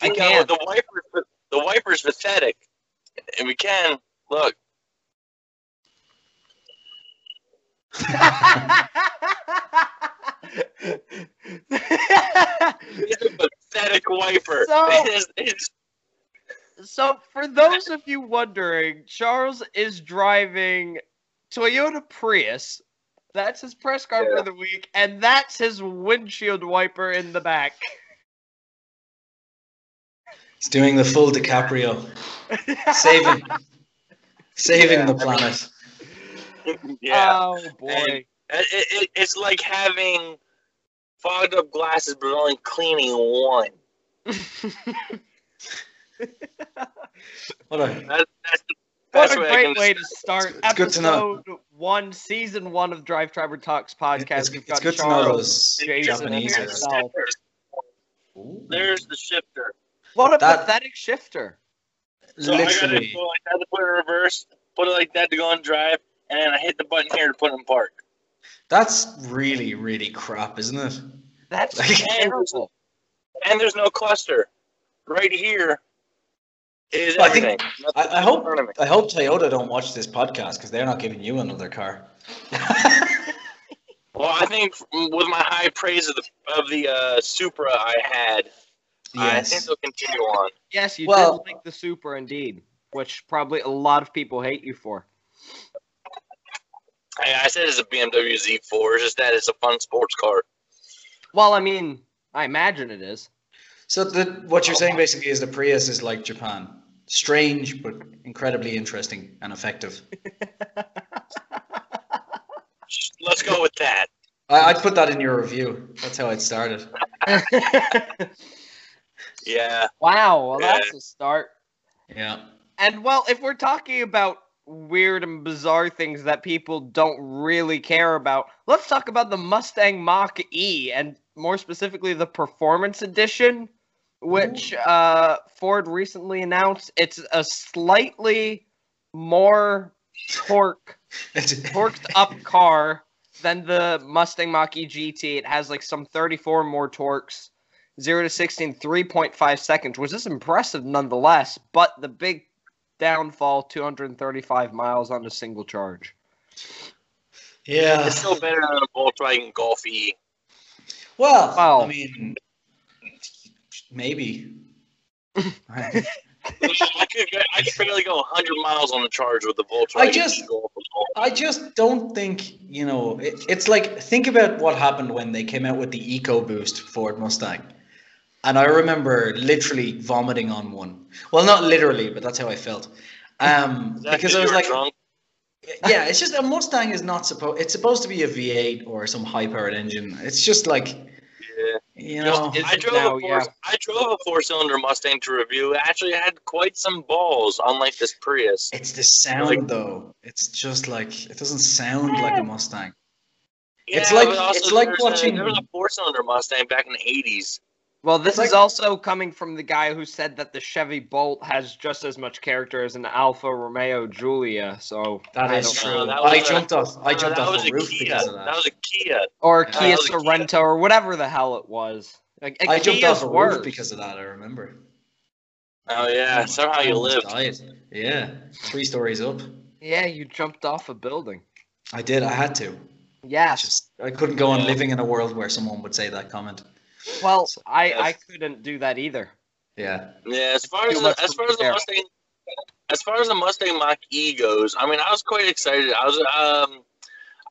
I can't. the wiper, the wiper's pathetic. And we can look. It's a pathetic wiper. So- It is- it's- So, for those of you wondering, Charles is driving Toyota Prius. That's his press car Yeah. for the week, and that's his windshield wiper in the back. He's doing the full DiCaprio, saving, saving Yeah, the planet. yeah. Oh boy. It, it, it- it's like having fogged up glasses, but only cleaning one. What a That, that's the What a great way to start it's good to know. episode one, season one of DriveTriber Talks podcast. it's, We've it's good to know those Jason, Japanese. and are- yourself. Ooh. There's the shifter. What a That- pathetic shifter. So I gotta Literally, go like that to put it in reverse, put it like that to go on drive, and then I hit the button here to put it in park. that's really, really crap, isn't it? That's Like- terrible. And there's no cluster. Right here is Well, I think- I, I hope front of me. I hope Toyota don't watch this podcast because they're not giving you another car. Well, I think with my high praise of the of the uh, Supra I had, I think yes. they'll continue on. Yes, you Well- did like the Supra indeed, which probably a lot of people hate you for. I, I said it's a BMW Z4. It's just that it's a fun sports car. Well, I mean, I imagine it is. So the, what you're saying basically is the Prius is like Japan, strange but incredibly interesting and effective. Let's go with that. I, I'd put that in your review. That's how it started. Yeah. wow, well, that's a start. Yeah. And well, if we're talking about weird and bizarre things that people don't really care about, let's talk about the Mustang Mach E and more specifically the Performance Edition, which uh, Ford recently announced. It's a slightly more torque torqued up car than the Mustang Mach E GT. It has like some 34 more torques. 0 to 60 in 3.5 seconds, which is impressive nonetheless, but the big downfall 235 miles on a single charge. yeah. It's still better than a Volkswagen Golf E. Well, Well- I mean, maybe. I could I could barely go 100 miles on a charge with the Volkswagen I just- Golf. I just don't think, you know, it, it's like, think about what happened when they came out with the EcoBoost Ford Mustang. And I remember literally vomiting on one. Well, not literally, but that's how I felt. Um, because I was like, drunk? yeah, it's just a Mustang is not supposed. It's supposed to be a V8 or some high-powered engine. It's just like, Yeah. you know, Is I drove now, a four, yeah. I drove a four-cylinder Mustang to review. It actually had quite some balls, unlike this Prius. it's the sound Like- though. It's just like it doesn't sound like a Mustang. It's like- also it's like there's a- watching- there was a four-cylinder Mustang back in the 80s. Well, this It's is also coming from the guy who said that the Chevy Bolt has just as much character as an Alfa Romeo Giulia, so That I is true. know. That I was a- jumped off. I uh, jumped that off was the a roof Kia. because of that. That was a Kia. or Yeah, Kia that Kia. Sorento or whatever the hell it was. Like, a I jumped Kia's off a worse. roof because of that. I remember. Oh yeah, somehow you Almost lived. died. Yeah, three stories up. Yeah, you jumped off a building. I did. I had to. I Yes. just I couldn't go on living in a world where someone would say that comment. Well, So, I yes. I couldn't do that either. Yeah. Yeah, as far as the, as far as the. Mustang, as far as the Mustang Mach E goes, I mean, I was quite excited. I was um,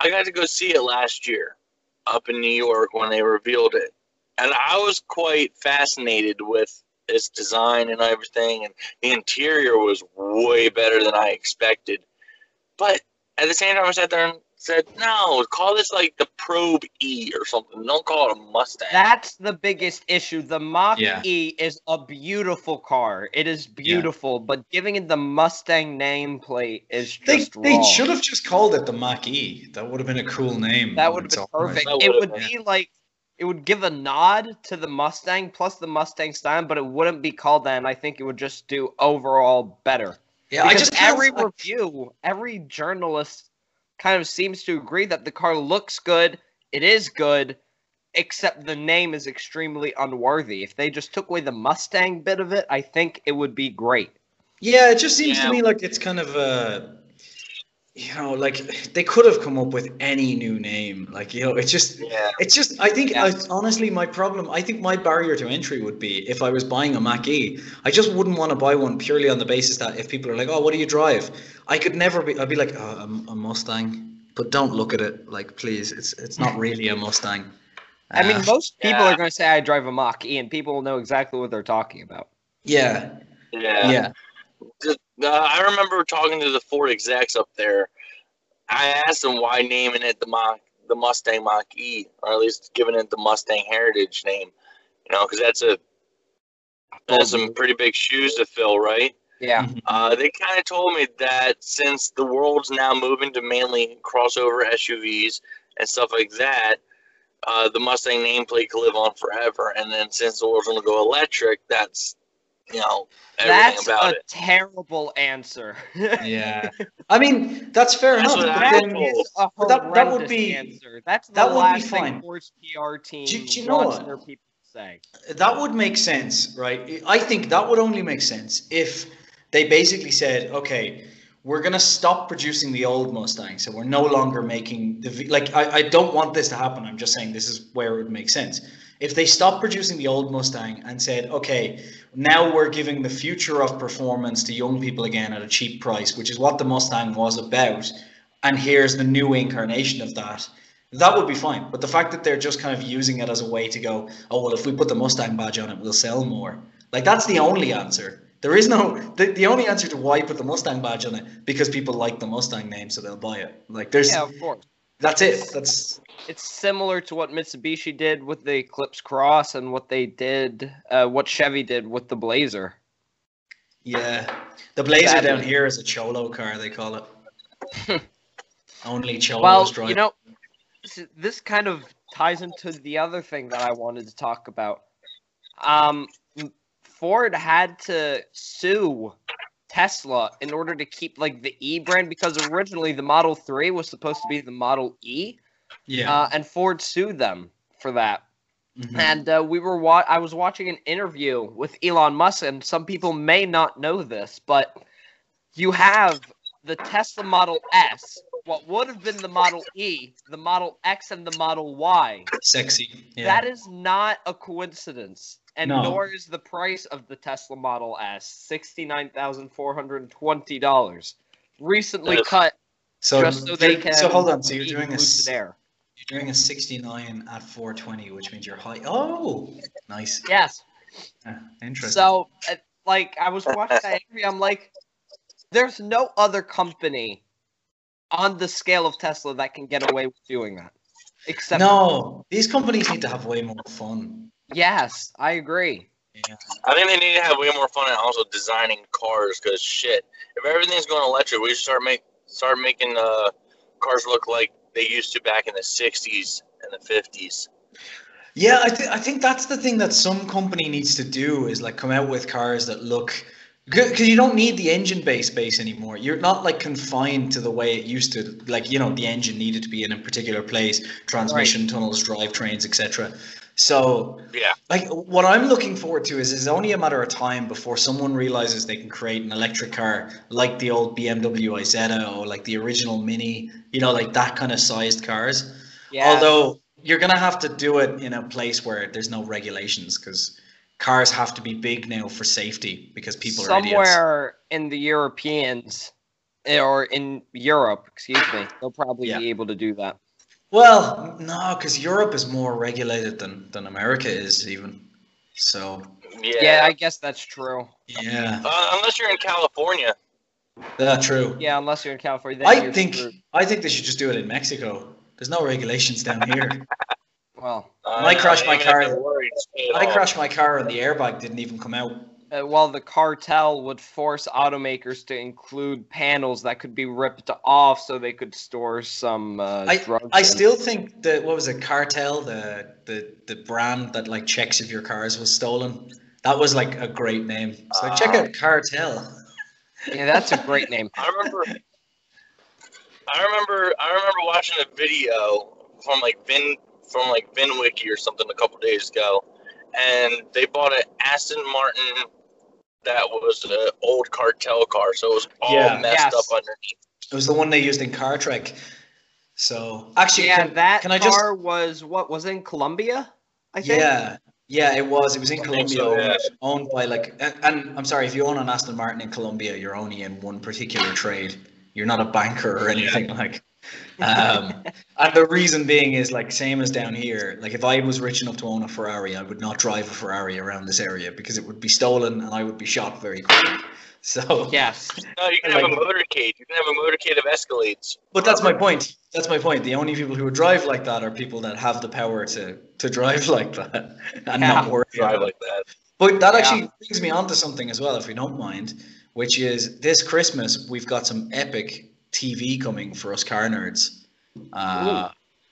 I got to go see it last year up in New York when they revealed it, and I was quite fascinated with its design and everything, and the interior was way better than I expected. But at the same time, I sat there and said, "No, call this like the Probe E or something. Don't call it a Mustang." That's the biggest issue. The Mach Yeah. E is a beautiful car. It is beautiful, but giving it the Mustang nameplate is They just they wrong. should have just called it the Mach E. That would have been a cool name. That would have been perfect. That It would've been- be like it would give a nod to the Mustang plus the Mustang style, but it wouldn't be called that. And I think it would just do overall better. Yeah, I just every I- review, every journalist kind of seems to agree that the car looks good, it is good, except the name is extremely unworthy. If they just took away the Mustang bit of it, I think it would be great. Yeah, it just seems Yeah. to me like it's kind of a, you know, like they could have come up with any new name. Like you know, it's just, Yeah. it's just. I think Yeah. I, honestly, my problem. I think my barrier to entry would be if I was buying a Mach E. I just wouldn't want to buy one purely on the basis that if people are like, "Oh, what do you drive?" I could never be. I'd be like, oh, a, a Mustang. But don't look at it like, please. It's it's not really a Mustang. I mean, Uh, most people yeah. are going to say I drive a Mach E, and people will know exactly what they're talking about. yeah, Yeah. yeah, Just- uh, I remember talking to the Ford execs up there. I asked them why naming it the Mach, the Mustang Mach E, or at least giving it the Mustang Heritage name. You know, because that's a that's some pretty big shoes to fill, right? Yeah. Mhm. Uh, they kind of told me that since the world's now moving to mainly crossover SUVs and stuff like that, uh, the Mustang nameplate could live on forever. And then since the world's going to go electric, that's you know everything That's about a it. terrible answer. yeah. I mean, that's fair That's enough. but That then- told. is a But that- that would be- answer. That's the that would be fine. thing Ford's PR team Do- do you know what? their people say. That would make sense, right? I think that would only make sense if they basically said, okay, we're gonna stop producing the old Mustang, so we're no longer making the V- like. I, I don't want this to happen. I'm just saying this is where it would make sense. If they stopped producing the old Mustang and said, okay, now we're giving the future of performance to young people again at a cheap price, which is what the Mustang was about, and here's the new incarnation of that. That would be fine. But the fact that they're just kind of using it as a way to go, oh well, if we put the Mustang badge on it, we'll sell more. Like that's the only answer. There is no the, the only answer to why you put the Mustang badge on it because people like the Mustang name, so they'll buy it. Like there's Yeah, of course. that's it. That's It's similar to what Mitsubishi did with the Eclipse Cross and what they did, uh, what Chevy did with the Blazer. yeah. The Blazer down here is a cholo car. They call it. only cholos well, drive. you know, this- this kind of ties into the other thing that I wanted to talk about. Um, Ford had to sue Tesla in order to keep like the E brand because originally the Model 3 was supposed to be the Model E, yeah. uh, and Ford sued them for that. Mhm. And uh, we were wa- I was watching an interview with Elon Musk, and some people may not know this, but you have the Tesla Model S, what would have been the Model E, the Model X, and the Model Y. Sexy. Yeah. That is not a coincidence, and No. nor is the price of the Tesla Model S sixty-nine thousand four hundred and twenty dollars. Recently Yes. cut so just so they can. So hold on. So you're doing a there. You're doing a 69 at 420, which means you're high. Oh, nice. Yes. Yeah, interesting. So, uh, like, I was watching that interview. I'm like, there's no other company on the scale of Tesla that can get away with doing that. Except, no, these companies need to have way more fun. yes, I agree. Yeah. I think they need to have way more fun and also designing cars. Because shit, if everything's going electric, we should start make start making uh, cars look like they used to back in the '60s and the '50s. Yeah, I, th- I think that's the thing that some company needs to do is like come out with cars that look good because you don't need the engine base base anymore. You're not like confined to the way it used to. Like you know, the engine needed to be in a particular place, transmission tunnels, drive drivetrains, etc. So Yeah, like what I'm looking forward to is it's only a matter of time before someone realizes they can create an electric car like the old BMW Isetta or like the original Mini, you know, like that kind of sized cars. Yeah. Although you're gonna have to do it in a place where there's no regulations because cars have to be big now for safety because people are idiots. somewhere in the Europeans or in Europe, excuse me, they'll probably Yeah. be able to do that. Well, no, because Europe is more regulated than than America is even. So yeah. Yeah, I guess that's true. yeah, Uh, unless you're in California. that's true. Yeah, unless you're in California. Then I you're think screwed. I think they should just do it in Mexico. There's no regulations down here. Well, Uh, I crashed my car- they're worried, just pay it I off. crashed my car and the airbag didn't even come out. Uh, well, the cartel would force automakers to include panels that could be ripped off so they could store some uh, I drugs. I still think that what was it, cartel, the the the brand that like checks if your cars was stolen. That was like a great name. So check Ah. out cartel. Yeah, that's a great name. I remember. I remember. I remember watching a video from like Vin from like VinWiki or something a couple days ago, and they bought an Aston Martin that was an old cartel car, so it was all Yeah. messed Yes. up underneath. It was the one they used in Car Trek. So actually, yeah, can, that can I just? car was what was in Colombia. I think. Yeah, yeah, it was. It was in Colombia, so, owned, yeah. owned by like. And, and I'm sorry, if you own an Aston Martin in Colombia, you're only in one particular trade. You're not a banker or anything like. Um, and the reason being is like same as down here. Like if I was rich enough to own a Ferrari, I would not drive a Ferrari around this area because it would be stolen and I would be shot very quickly. So Yes. No, you can have a motorcade. You can have a motorcade of Escalades. But that's my point. That's my point. The only people who would drive like that are people that have the power to to drive like that and not worry Drive about like that. But that Yeah. actually brings me on to something as well, if you don't mind, which is this Christmas we've got some epic TV coming for us car nerds. Uh,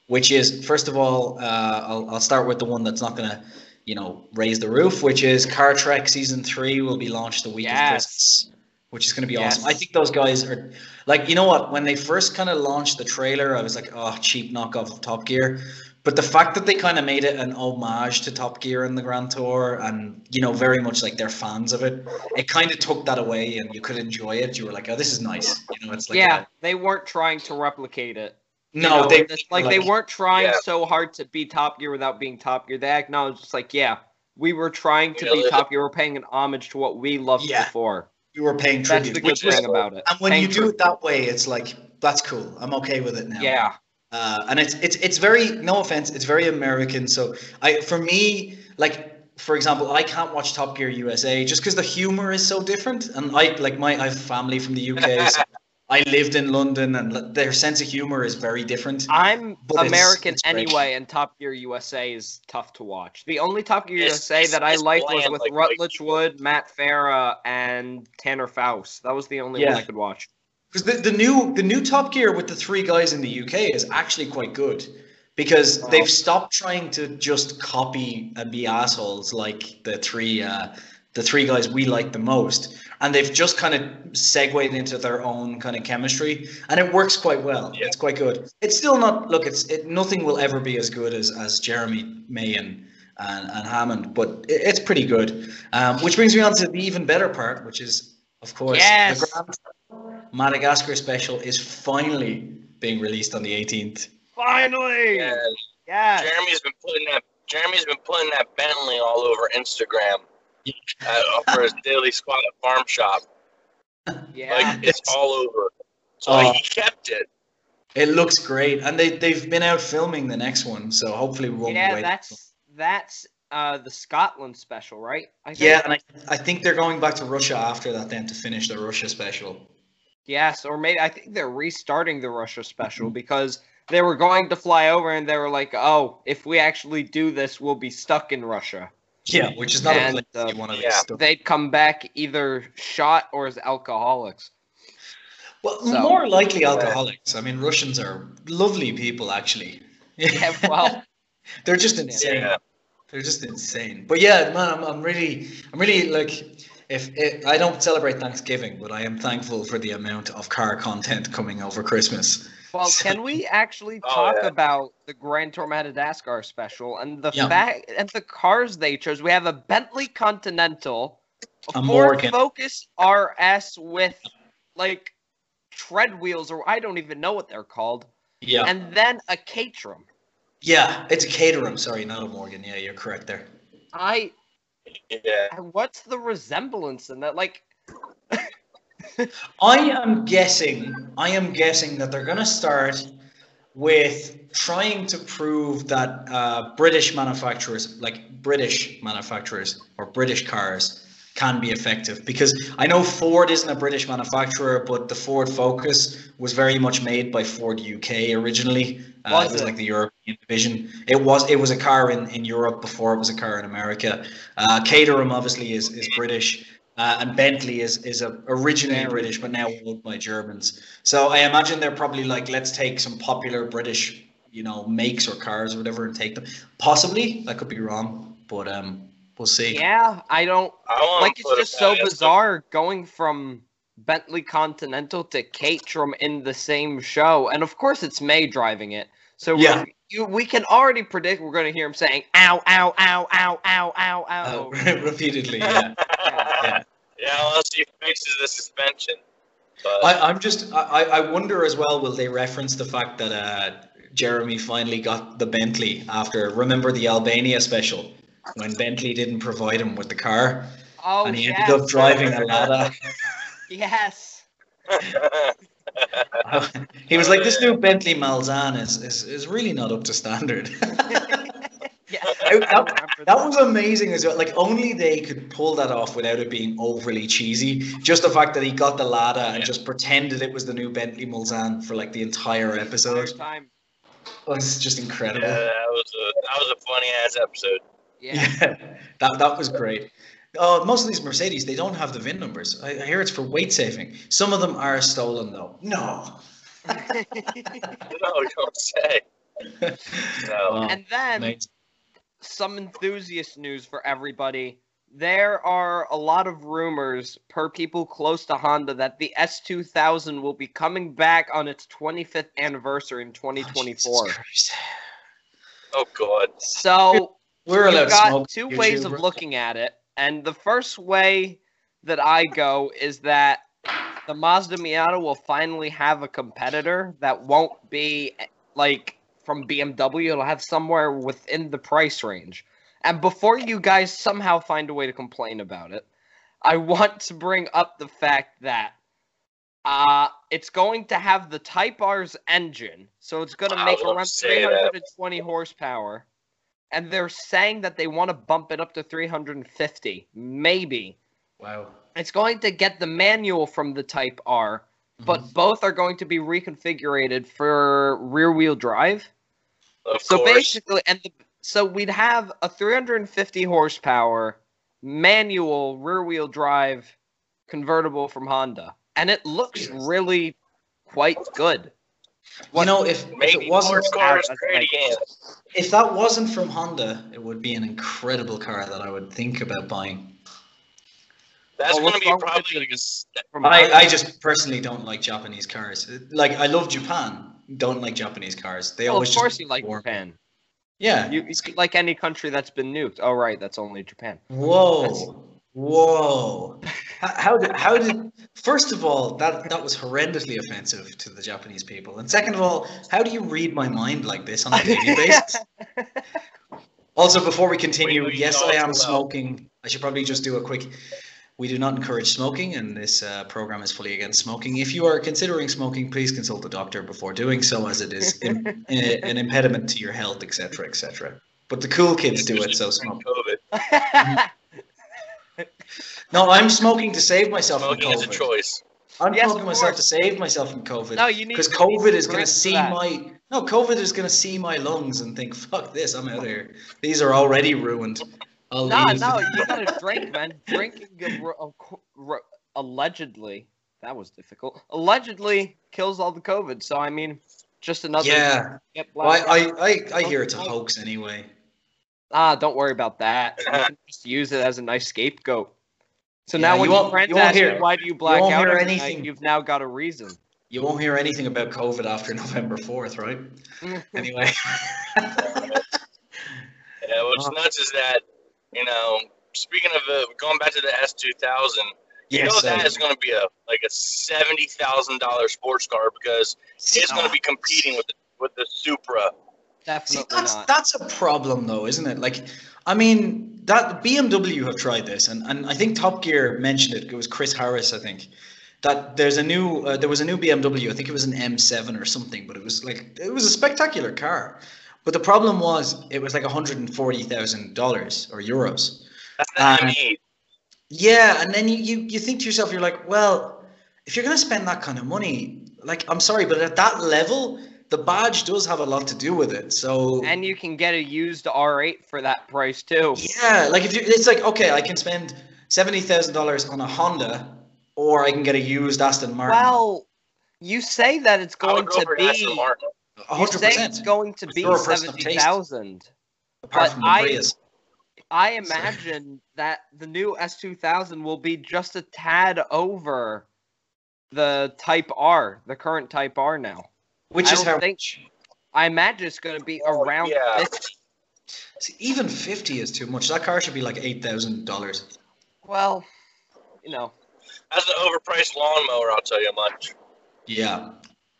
which is first of all, uh, I'll I'll start with the one that's not gonna, you know, raise the roof, which is Car Trek season three will be launched the week of Christmas, which is gonna be Yes. awesome. I think those guys are like, you know what? When they first kind of launched the trailer, I was like, oh, cheap knockoff of Top Gear. But the fact that they kind of made it an homage to Top Gear and the Grand Tour, and you know, very much like they're fans of it, it kind of took that away, and you could enjoy it. You were like, oh, this is nice. You know, it's like yeah, a- they weren't trying to replicate it. no, know, they it's like, they weren't trying Yeah. so hard to be Top Gear without being Top Gear. They acknowledged it's like, yeah, we were trying to Yeah, be Top Gear. We're paying an homage to what we loved Yeah. before. you were paying That's tribute, the good which was, thing about it. and when Paying you do tribute. it that way, it's like that's cool. I'm okay with it now. Yeah. Uh, and it's it's it's very no offense, it's very American. So I for me, like for example, I can't watch Top Gear USA just because the humor is so different. And I like my I have family from the UK. so I lived in London, and their sense of humor is very different. I'm it's- American it's great. anyway, and Top Gear USA is tough to watch. The only Top Gear It's- USA it's- that I it's liked was with like- Rutledge Wood, Matt Farah, and Tanner Faust. That was the only Yeah. one I could watch. Because the, the new the new Top Gear with the three guys in the UK is actually quite good because they've stopped trying to just copy and be assholes like the three uh, the three guys we like the most, and they've just kind of segued into their own kind of chemistry, and it works quite well. Yeah. It's quite good. It's still not look. It's it, nothing will ever be as good as as Jeremy May and. And, and Hammond, but it, it's pretty good. Um, which brings me on to the even better part, which is, of course, Yes. the Grand Madagascar special is finally being released on the 18th. Finally! Yeah, Yes. Jeremy's been putting that. Jeremy's been putting that Bentley all over Instagram uh, for his Diddly Squat at farm shop. Yeah. Like it's all over. So Oh. he kept it. It looks great, and they they've been out filming the next one, so hopefully we won't be yeah, waiting. that's that's uh the Scotland special, right? I think. yeah, and I, I think they're going back to Russia after that then to finish the Russia special. Yes, or maybe I think they're restarting the Russia special because they were going to fly over and they were like, "Oh, if we actually do this, we'll be stuck in Russia." Yeah, which is not And, a place uh, you want to be yeah. stuck. They'd come back either shot or as alcoholics. Well, so- more likely alcoholics. I mean, Russians are lovely people, actually. Yeah, well, they're just insane. Yeah. They're just insane. But yeah, man, I'm, I'm really, I'm really like, if it, I don't celebrate Thanksgiving, but I am thankful for the amount of car content coming over Christmas. well, So- can we actually Oh, talk yeah. about the Grand Tour Madagascar special and the Yeah. fact and the cars they chose? We have a Bentley Continental, a, A Ford Morgan. Focus RS with like tread wheels, or I don't even know what they're called. Yeah, and then a Caterham. yeah, it's a Caterham. Sorry, not a Morgan. Yeah, you're correct there. I Yeah. what's the resemblance in that? Like, I am guessing. I am guessing that they're gonna start with trying to prove that uh, British manufacturers, like British manufacturers or British cars, can be effective. Because I know Ford isn't a British manufacturer, but the Ford Focus was very much made by Ford UK originally. Uh, Was it was it? like the European division. It was it was a car in, in Europe before it was a car in America. Uh, Caterham obviously is, is British. Uh, and Bentley is is a, originally British, but now owned by Germans. So I imagine they're probably like, let's take some popular British, you know, makes or cars or whatever, and take them. Possibly, I could be wrong, but um, we'll see. yeah, I don't I want like. It's just so bizarre going from Bentley Continental to Caterham in the same show, and of course it's May driving it, So Yeah. we're- you, we can already predict we're going to hear him saying "ow, ow, ow, ow, ow, ow, ow." Uh, repeatedly, yeah. yeah. Yeah, unless he fixes the suspension. But I, I'm just, I, I wonder as well, will they reference the fact that uh, Jeremy finally got the Bentley after, remember the Albania special? When Bentley didn't provide him with the car oh, and he yes. ended up driving a Lada. Yes. he was like, this new Bentley Mulsanne is, is, is really not up to standard. Yes. I- I remember That was amazing as well. Like only they could pull that off without it being overly cheesy. Just the fact that he got the Lada and just pretended it was the new Bentley Mulsanne for like the entire episode First time. was just yeah, incredible. that was a that was a funny ass episode. Yeah. Yeah, that that was great. Oh, most of these Mercedes they don't have the VIN numbers. I, I hear it's for weight saving. Some of them are stolen though. No. No, don't say. No. Wow, and then amazing. some enthusiast news for everybody. There are a lot of rumors per people close to Honda that the S2000 will be coming back on its 25th anniversary in Oh, 2024. Jesus Oh god. So We're allowed you've to got smoke two YouTube, ways of right? looking at it, and the first way that I go is that the Mazda Miata will finally have a competitor that won't be like from BMW. It'll have somewhere within the price range. And before you guys somehow find a way to complain about it, I want to bring up the fact that uh, it's going to have the Type R's engine, so it's going to I make was about to around say that. 320 horsepower. And they're saying that they want to bump it up to 350, maybe. Wow. It's going to get the manual from the Type R, but Mhm. both are going to be reconfigured for rear-wheel drive. Of So course. basically, and the, so we'd have a 350 horsepower manual rear-wheel drive convertible from Honda, and it looks really quite good. you know, if, if Maybe it wasn't more cars that's great like- again. if that wasn't from Honda, it would be an incredible car that I would think about buying. That's Well, going to be probably it? because From I, I just personally don't like Japanese cars. Like I love Japan, don't like Japanese cars. They well, always of just course you like warm. Japan. Yeah. You, you like any country that's been nuked. Oh right, that's only Japan. Whoa. Whoa. How, how did how did first of all that that was horrendously offensive to the Japanese people. And second of all, how do you read my mind like this on a daily basis? Also, before we continue, Wait till you yes, I am smoking. I should probably just do a quick. We do not encourage smoking, and this uh, program is fully against smoking. If you are considering smoking, please consult a doctor before doing so, as it is im- eh, an impediment to your health, etc., etc. But the cool kids do it, so smoke. COVID. No, I'm smoking to save myself from Smoking is a choice. I'm Yes, smoking myself to save myself from COVID. no, you need Because you need COVID is going to see that. my no. COVID is going to see my lungs and think, "Fuck this! I'm out of here. These are already ruined." I'll No, leave. no, you gotta drink, man. Drinking g- r- of co- r- allegedly that was difficult. Allegedly kills all the COVID. So I mean, just another yeah. Well. I, I, I, I hear it's a hoax anyway. ah, don't worry about that. You can just use it as a nice scapegoat. So Yeah, now you when your won't- friends you won't ask hear- why do you black won't out hear night, anything. you've now got a reason. You won't hear anything about COVID after November fourth, right? Anyway. Yeah, what's Uh, nuts is that, you know, speaking of uh, going back to the S2000, you know yes. that uh, is going to be a like a seventy thousand dollar sports car because it's going to be competing with the, with the Supra. See, Definitely that's not. that's a problem though, isn't it? Like, I mean, that BMW have tried this, and, and I think Top Gear mentioned it. It was Chris Harris, I think. That there's a new uh, there was a new BMW. I think it was an M7 or something, but it was like it was a spectacular car. But the problem was it was like hundred and forty thousand dollars or euros. That's Um, M8. Yeah, and then you, you you think to yourself, you're like, well, if you're gonna spend that kind of money, like I'm sorry, but at that level, the badge does have a lot to do with it. So And you can get a used R8 for that price too. yeah, like if you, it's like okay, I can spend seventy thousand dollars on a Honda, or I can get a used Aston Martin. Well, you say that it's going go to be. an Aston Martin. a You hundred say it's going to be You're a person of seventy taste. thousand. Apart but from the I- Prius. I imagine that the new S2000 will be just a tad over the Type R, the current Type R now. Which I is how think- much? I imagine it's going to be Oh, around yeah. 50. See, even fifty is too much. That car should be like eight thousand dollars. Well, you know, That's an overpriced lawnmower, I'll tell you much. Yeah.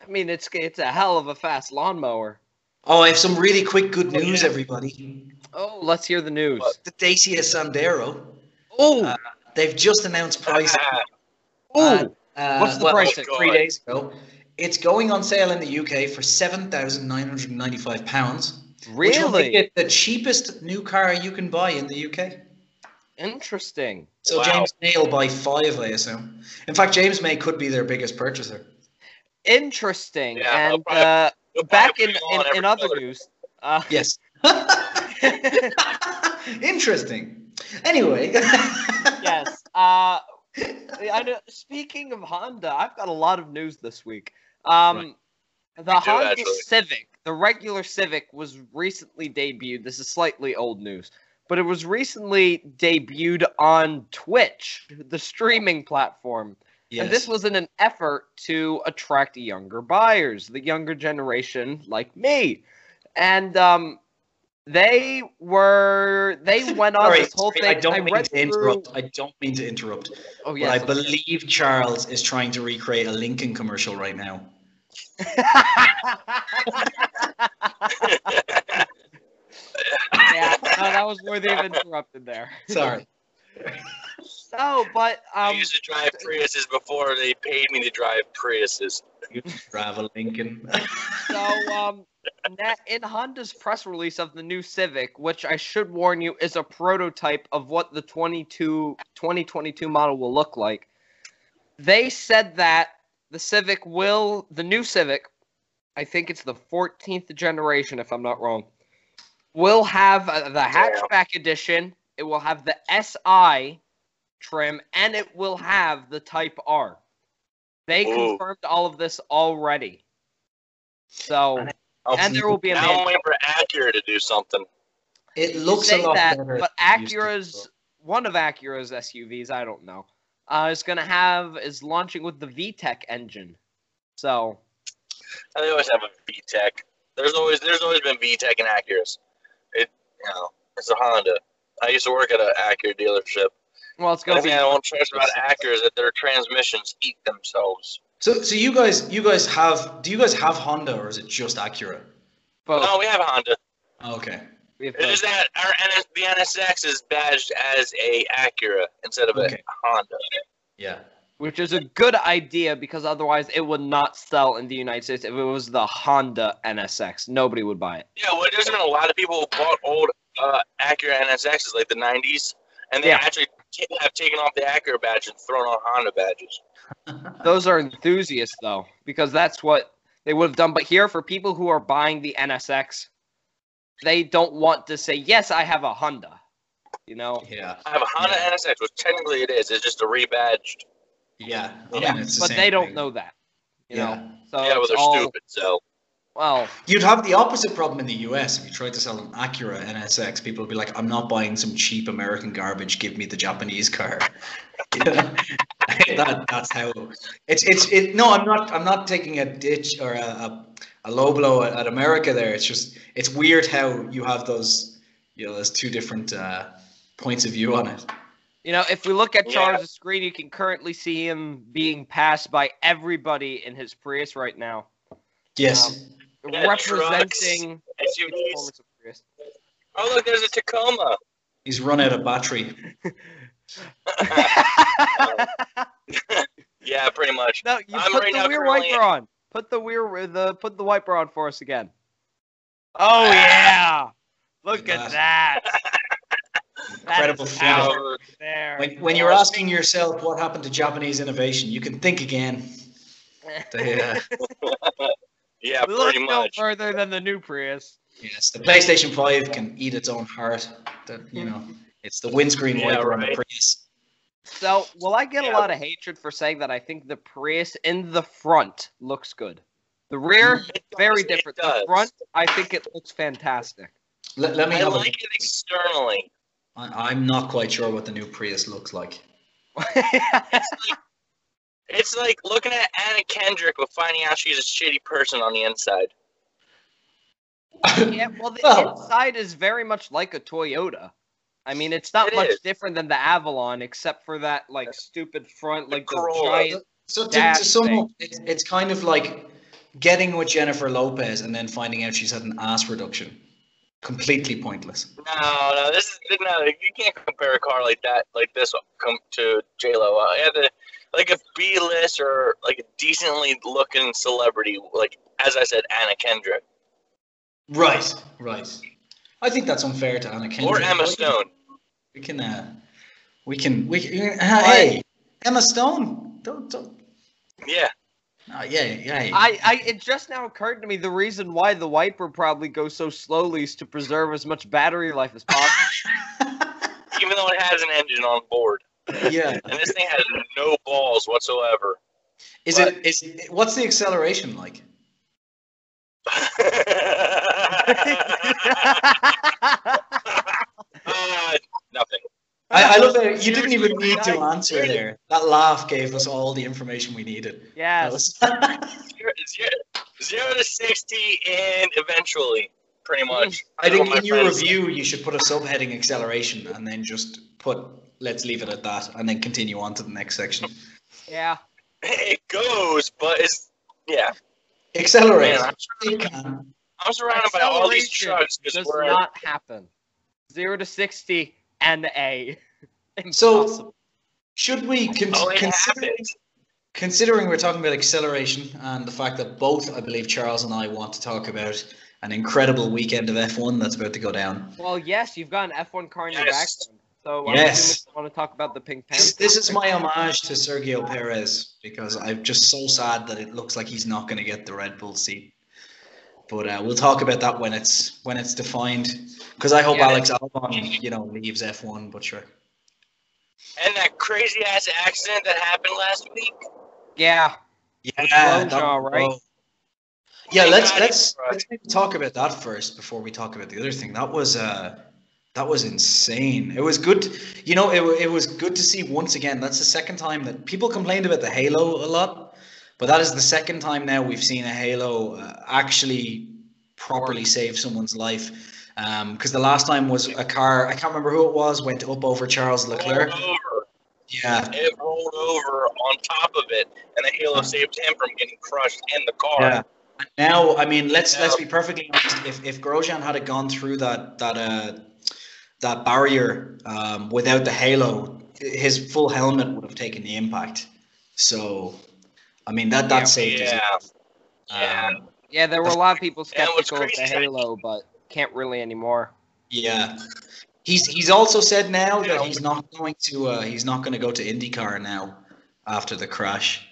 I mean, it's it's a hell of a fast lawnmower. Oh, I have some really quick good Oh, news, yeah. everybody. Oh, let's hear the news. What? The Dacia Sandero. Oh, Uh, They've just announced price. oh, Uh, What's the well, price? Three days ago. It's going on sale in the UK for seven thousand nine hundred ninety-five pounds. Which will make really it the cheapest new car you can buy in the UK. interesting. So Wow. James May will buy five, I assume. In fact, James May could be their biggest purchaser. Interesting. Yeah, and probably- uh, back in, put it on in, in other color. news, uh, Yes. Interesting. Anyway. yes. Uh, I know, speaking of Honda, I've got a lot of news this week. Um, the do, Honda actually. Civic, the regular Civic, was recently debuted. This is slightly old news, but it was recently debuted on Twitch, the streaming platform. Yes. And this was in an effort to attract younger buyers, the younger generation like me. And um, they were they went on Sorry, this whole thing. I don't mean read to through- interrupt. I don't mean to interrupt. Oh But I let's hear it. believe Charles is trying to recreate a Lincoln commercial right now. Yeah, no, that was worthy of interrupted there. Sorry. No, but I um, used to drive Priuses before they paid me to drive Priuses. You drive a Lincoln. so um, na- in Honda's press release of the new Civic, which I should warn you is a prototype of what the 22 2022 model will look like. They said that the Civic will, the new Civic, I think it's the 14th generation, if I'm not wrong, will have uh, the Damn. hatchback edition. It will have the SI trim, and it will have the Type R. They Ooh. confirmed all of this already. So And and there will be a Now I'm waiting for Acura to do something. It looks say a lot that, better. but than it used to. Acura's one of Acura's SUVs, I don't know, uh, is gonna have is launching with the VTEC engine. So They always have a VTEC. There's always there's always been VTEC and Acuras. It you know it's a Honda. I used to work at an Acura dealership. well, it's gonna only be thing I don't trust about Acura is that their transmissions eat themselves. So, so you guys, you guys have, do you guys have Honda or is it just Acura? both. No, we have a Honda. Okay. We It is that our NS, the NSX is badged as a Acura instead of Okay. a Honda. Yeah. which is a good idea because otherwise it would not sell in the United States if it was the Honda NSX. Nobody would buy it. Yeah, well, there's been a lot of people who bought old uh, Acura NSXs like the '90s, and they Yeah. actually t- have taken off the Acura badge and thrown on Honda badges. Those are enthusiasts though, because that's what they would have done. But here, for people who are buying the NSX, they don't want to say, "Yes, I have a Honda." You know, Yeah. I have a Honda Yeah. NSX, which technically it is. It's just a rebadged. Yeah. Yeah, the but they don't thing. know that. You Yeah. know, so yeah, well, they're all, stupid. So Well, You'd have the opposite problem in the US if you tried to sell an Acura NSX. People would be like, "I'm not buying some cheap American garbage. Give me the Japanese car." that, that's how it's. It's. It. No, I'm not. I'm not taking a ditch or a, a, a low blow at, at America. There, it's just. It's weird how you have those. You know, there's two different uh, points of view on it. you know, if we look at Yeah. Screen, you can currently see him being passed by everybody in his Prius right now, Yes. Yeah, representing the SUVs. Prius. Oh, look, there's a Tacoma. He's run out of battery. Yeah, pretty much. no, you I'm put right the now rear currently- wiper on. Put the rear the put the wiper on for us again. Oh yeah! Look at that. Incredible That is power Power. When, when you're asking yourself what happened to Japanese innovation, you can think again. They, uh, Yeah, Look pretty no further than the new Prius. yes, the PlayStation 5 can eat its own heart. That you know, it's the windscreen Yeah, wiper on the. Prius. So, will I get Yeah. a lot of hatred for saying that I think the Prius in the front looks good? The rear, It very different. The front, I think it looks fantastic. Let, let me I have a like it externally. I, I'm not quite sure what the new Prius looks like. It's like looking at Anna Kendrick but finding out she's a shitty person on the inside. Yeah, well, the Well- oh. inside is very much like a Toyota. I mean, it's not It much is. different than the Avalon, except for that like stupid front, like the Corolla. giant. So to, to sum thing. up, it's, it's kind of like getting with Jennifer Lopez and then finding out she's had an ass reduction. Completely pointless. No, no, this is no. You can't compare a car like that, like this, come to J Lo. Uh, yeah, the, like a B list or like a decently looking celebrity, like as I said, Anna Kendrick Right, right. I think that's unfair to Anna Kendrick. or Emma Stone. We can, uh, we can, we can, uh, hey, Emma Stone. Don't, don't. Yeah, Uh, yeah, yeah. I, I, it just now occurred to me the reason why the wiper probably goes so slowly is to preserve as much battery life as possible. even though it has an engine on board, yeah. and this thing has no balls whatsoever. Is it? Is what's the acceleration like? nothing. I, I love that you didn't even need to answer there. That laugh gave us all the information we needed. That yes. was- Zero, zero, zero to sixty, and eventually, pretty mm-hmm. much. I think in your friends- review you should put a subheading acceleration and then just put let's leave it at that and then continue on to the next section. Yeah. It goes, but it's yeah. Accelerate. Man, I'm, You. I'm surrounded by all these Acceleration trucks does we're not happen. Zero to sixty and A. So- Should we oh, con- oh, consider, considering we're talking about acceleration and the fact that both I believe Charles and I want to talk about an incredible weekend of F1 that's about to go down. Well, yes, you've got an F1 car in your Yes. background. So I'm Yes. assuming you want to talk about the Pink Panther. This, this is my homage to Sergio Perez because I'm just so sad that it looks like he's not going to get the Red Bull seat. But uh, we'll talk about that when it's when it's defined. Because I hope Yeah. Alex Albon, you know, leaves F1. But sure. And that crazy ass accident that happened last week. Yeah. Yeah, Grosjean, right? Yeah, let's let's let's maybe talk about that first before we talk about the other thing. That was uh that was insane. It was good. You know, it, it was good to see once again. That's the second time that people complained about the Halo a lot, but that is the second time now we've seen a Halo uh, actually properly save someone's life. Because the last time was a car, I can't remember who it was, went up over Charles Leclerc. Yeah, It rolled over on top of it, and the halo saved him from getting crushed in the car. Yeah. Now, I mean, let's let's be perfectly honest. If if Grosjean had gone through that that uh that barrier um, without the halo, his full helmet would have taken the impact. So, I mean that that Yeah. saved his Yeah. life. Yeah. Um, Yeah, there were a lot of people And what's skeptical of the Halo, but can't really anymore. yeah. He's he's also said now that he's not going to uh, he's not going to go to IndyCar now after the crash.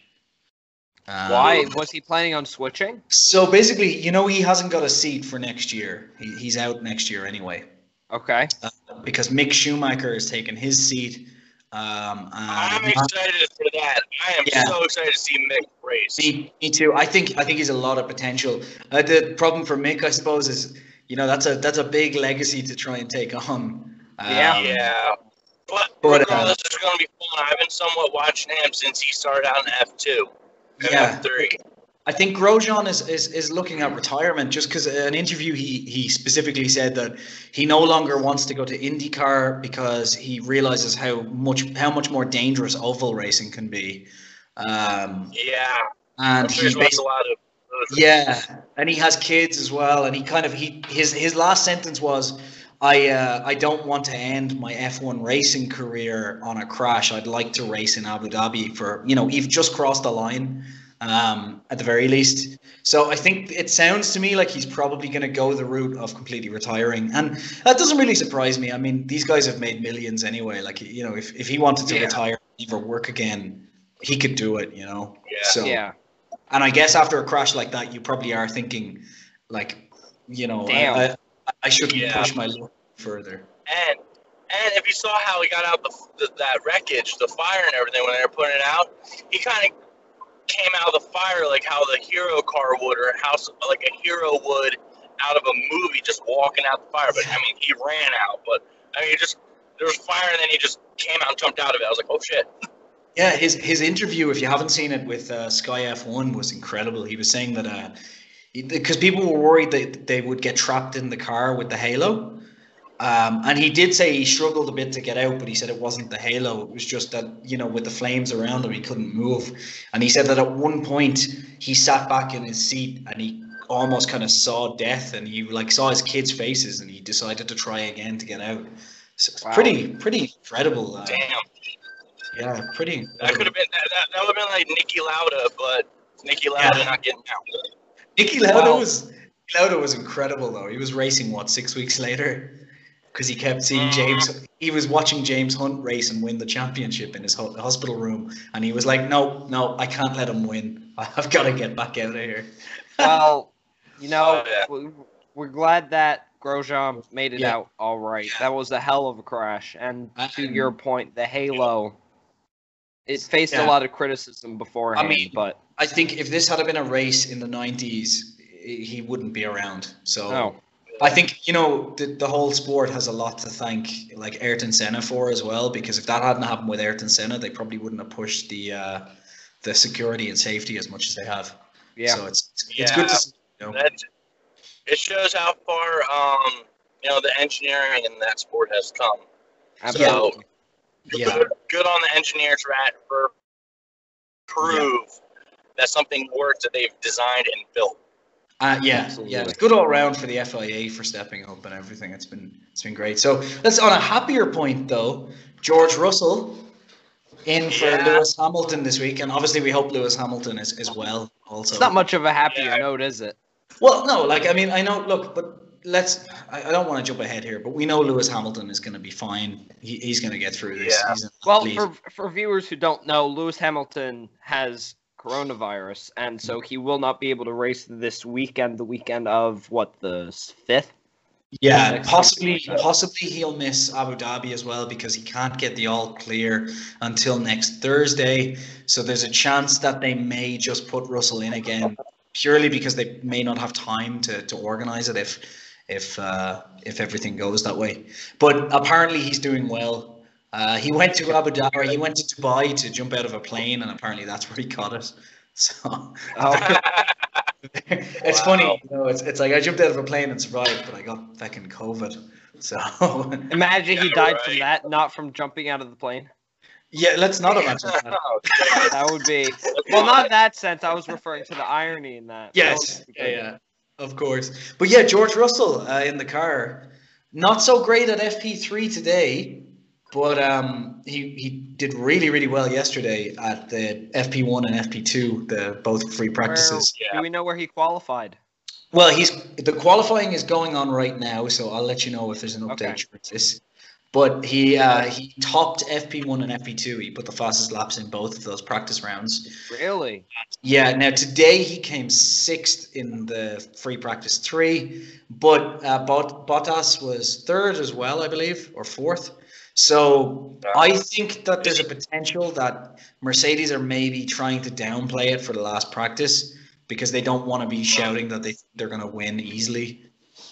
Um, Why was he planning on switching? So basically, you know, he hasn't got a seat for next year. He, he's out next year anyway. Okay. because Mick Schumacher has taken his seat. Um, I'm and excited for that. I am Yeah. so excited to see Mick race. me, me too. I think I think he's a lot of potential. Uh, the problem for Mick, I suppose, is you know that's a that's a big legacy to try and take on. Um, Yeah. yeah. But But, uh, regardless, it's going to be fun. I've been somewhat watching him since he started out in F2 Yeah. F3. I think Grosjean is, is, is looking at retirement just because an interview he, he specifically said that he no longer wants to go to IndyCar because he realizes how much how much more dangerous oval racing can be. Um, Yeah. and he basically a lot of. Yeah, and he has kids as well, and he kind of he his his last sentence was, "I uh, I don't want to end my F1 racing career on a crash. I'd like to race in Abu Dhabi for you know you've just crossed the line, um, at the very least." So I think it sounds to me like he's probably going to go the route of completely retiring, and that doesn't really surprise me. I mean, these guys have made millions anyway. Like you know, if if he wanted to Yeah. retire, never work again, he could do it. You know. Yeah. So. Yeah. And I guess after a crash like that, you probably are thinking, like, you know, Damn. I, I, I shouldn't Yeah. push my luck further. And and if you saw how he got out the, the that wreckage, the fire and everything when they were putting it out, he kind of came out of the fire like how the hero car would, or how like a hero would out of a movie, just walking out the fire. But I mean, he ran out. But I mean, just there was fire, and then he just came out and jumped out of it. I was like, oh shit. Yeah, his his interview, if you haven't seen it with uh, Sky F1, was incredible. He was saying that uh, because people were worried that they would get trapped in the car with the halo. Um, and he did say he struggled a bit to get out, but he said it wasn't the halo. It was just that, you know, with the flames around him, he couldn't move. And he said that at one point he sat back in his seat and he almost kind of saw death and he like saw his kids' faces and he decided to try again to get out. So Wow. pretty, pretty incredible. Uh, Damn, yeah, pretty. that could have been that, that, that would have been like Niki Lauda, but Niki Lauda Yeah. not getting out. Niki Lauda Wow. was Lauda was incredible though. He was racing what six weeks later because he kept seeing Mhm. James. He was watching James Hunt race and win the championship in his ho- hospital room, and he was like, "No, no, I can't let him win. I've got to get back out of here." Well, you know, Oh, yeah. we- we're glad that Grosjean made it Yeah. out all right. Yeah. That was a hell of a crash. And to your point, the Halo, it faced Yeah. a lot of criticism beforehand, mean- but I think if this had been a race in the '90s, he wouldn't be around. So no. I think you know the, the whole sport has a lot to thank like Ayrton Senna for as well because if that hadn't happened with Ayrton Senna, they probably wouldn't have pushed the uh, the security and safety as much as they have. Yeah. So it's it's good to see. You know? That it shows how far um you know the engineering in that sport has come. absolutely. Yeah. Good, good on the engineers rat for prove that something works that they've designed and built. Uh, yeah, Absolutely. yeah, it's good all around for the FIA for stepping up and everything. It's been it's been great. So let's on a happier point though. George Russell in for Yeah. Lewis Hamilton this week, and obviously we hope Lewis Hamilton is as well. Also, It's not much of a happier Yeah. note, is it? Well, no, like I mean, I know. Look, but let's. I, I don't want to jump ahead here, but we know Lewis Hamilton is going to be fine. He, he's going to get through this. Yeah. Well, for for viewers who don't know, Lewis Hamilton has coronavirus, and so he will not be able to race this weekend. The weekend of what the fifth? yeah, possibly, possibly he'll miss Abu Dhabi as well because he can't get the all clear until next Thursday. So there's a chance that they may just put Russell in again, purely because they may not have time to to organize it if if uh, if everything goes that way. But apparently he's doing well. Uh, he went to Abu Dhabi, he went to Dubai to jump out of a plane, and apparently that's where he caught it. So Oh, it's Wow. funny, you know, it's, it's like I jumped out of a plane and survived, but I got fucking COVID. So imagine he Yeah, died from that, not from jumping out of the plane. yeah, let's not imagine that. Oh, dang it. That would be well, not in that sense. I was referring to the irony in that. Yes, yeah, yeah, of course. But yeah, George Russell uh, in the car, not so great at FP3 today, but um, he he did really really well yesterday at the FP1 and FP2, the both free practices. Where, Yeah. Do we know where he qualified? Well, he's the qualifying is going on right now, so I'll let you know if there's an update Okay. for this. But he uh, he topped FP1 and FP2. He put the fastest laps in both of those practice rounds. Really? Yeah. Now today he came sixth in the free practice three, but uh, Bottas was third as well, I believe, or fourth. So I think that there's a potential that Mercedes are maybe trying to downplay it for the last practice because they don't want to be shouting that they they're going to win easily.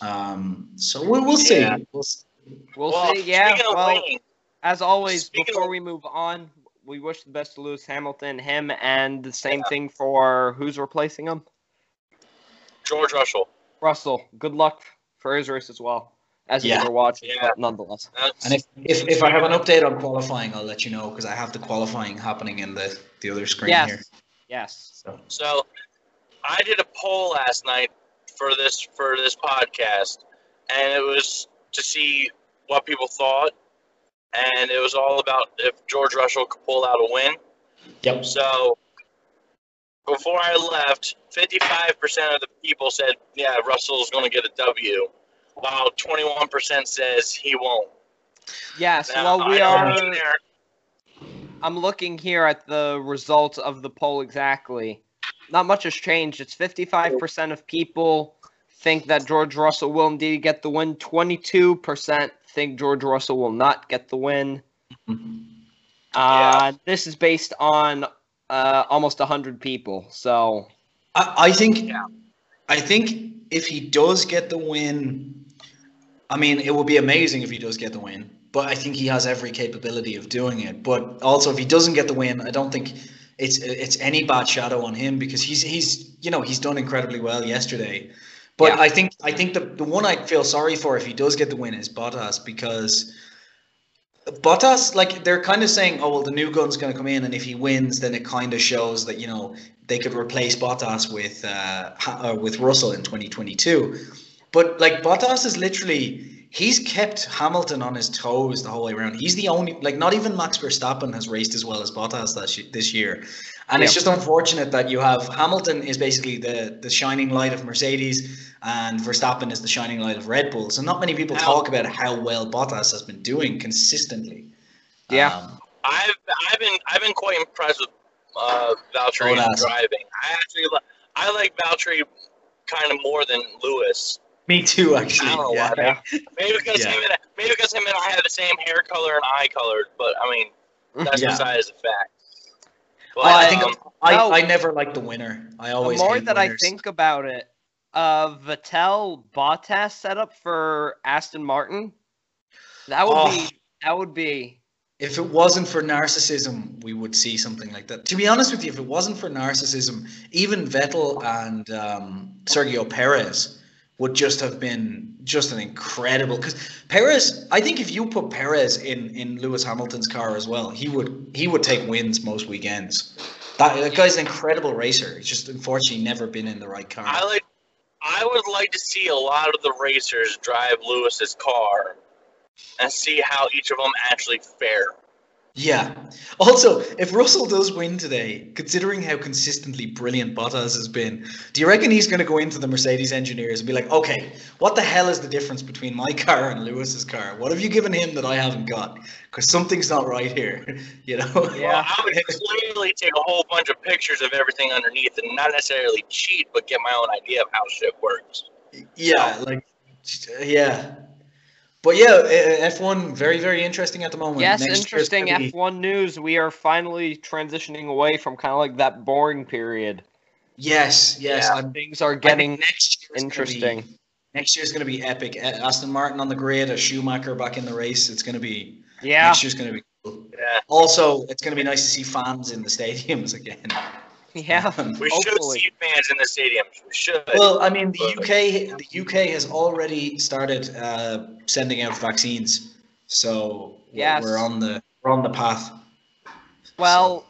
Um, so we'll, we'll see. Yeah. We'll see. We'll Well, see. Yeah. Well, winning, as always, before of- we move on, we wish the best to Lewis Hamilton, him, and the same thing for who's replacing him, George Russell. Russell. Good luck for his race as well, as Yeah. if you're watching, Yeah. but nonetheless. That's, And if, if, if I have an update on qualifying, I'll let you know because I have the qualifying happening in the, the other screen Yes. here. Yes. So So, I did a poll last night for this for this podcast, and it was to see what people thought, and it was all about if George Russell could pull out a win. yep. So, before I left, 55% of the people said, "Yeah, Russell's going to get a W," while 21% says he won't. Yes. Now, well, we I are. there- I'm looking here at the results of the poll exactly. Not much has changed. It's 55% of people think that George Russell will indeed get the win. 22% think George Russell will not get the win. Uh, This is based on uh, almost 100 people. So, I, I think Yeah. I think if he does get the win, I mean, it would be amazing if he does get the win. But I think he has every capability of doing it. But also, if he doesn't get the win, I don't think it's it's any bad shadow on him because he's he's you know he's done incredibly well yesterday. But Yeah. I think I think the the one I feel sorry for if he does get the win is Bottas because Bottas like they're kind of saying oh well the new gun's going to come in and if he wins then it kind of shows that you know they could replace Bottas with uh, uh with Russell in 2022. But like Bottas is literally he's kept Hamilton on his toes the whole way around. He's the only like not even Max Verstappen has raced as well as Bottas this, this year. And it's just unfortunate that you have Hamilton is basically the the shining light of Mercedes and Verstappen is the shining light of Red Bull. So not many people Now- talk about how well Bottas has been doing consistently. Yeah. Um, I've I've been I've been quite impressed with uh, Valtteri driving. I actually li- I like Valtteri kind of more than Lewis. Me too, actually. I don't know Yeah. why. Yeah. Maybe because Yeah. him and maybe because him and I have the same hair color and eye color. But I mean that's Yeah. besides the fact. But, I, I think um, I, no. I never like the winner. I The always more hate that winners. I think about it, uh, Vettel Bottas setup for Aston Martin, that would Oh. be that would be if it wasn't for narcissism, we would see something like that. To be honest with you, if it wasn't for narcissism, even Vettel and um, Sergio Perez would just have been just an incredible. Because Perez, I think if you put Perez in in Lewis Hamilton's car as well, he would he would take wins most weekends. That, that guy's an incredible racer. He's just unfortunately never been in the right car. I like. I would like to see a lot of the racers drive Lewis's car and see how each of them actually fare. Yeah. Also, if Russell does win today, considering how consistently brilliant Bottas has been, do you reckon he's going to go into the Mercedes engineers and be like, okay, what the hell is the difference between my car and Lewis's car? What have you given him that I haven't got? Because something's not right here, you know? Yeah. I would clearly take a whole bunch of pictures of everything underneath and not necessarily cheat, but get my own idea of how shit works. Yeah, like, yeah. But yeah, uh, F1 very very interesting at the moment. yes, Next interesting be- F1 news. We are finally transitioning away from kind of like that boring period. Yes, yes. Yeah. Things are getting next gonna be- interesting. Next year's going to be epic. Uh, Aston Martin on the grid, a Schumacher back in the race. It's going to be Yeah, next year's going to be cool. Yeah. Also, it's going to be nice to see fans in the stadiums again. yeah. We should see fans in the stadiums. We should. Well, I mean, the UK, the UK has already started uh, sending out vaccines, so we're- Yes. we're on the we're on the path. Well,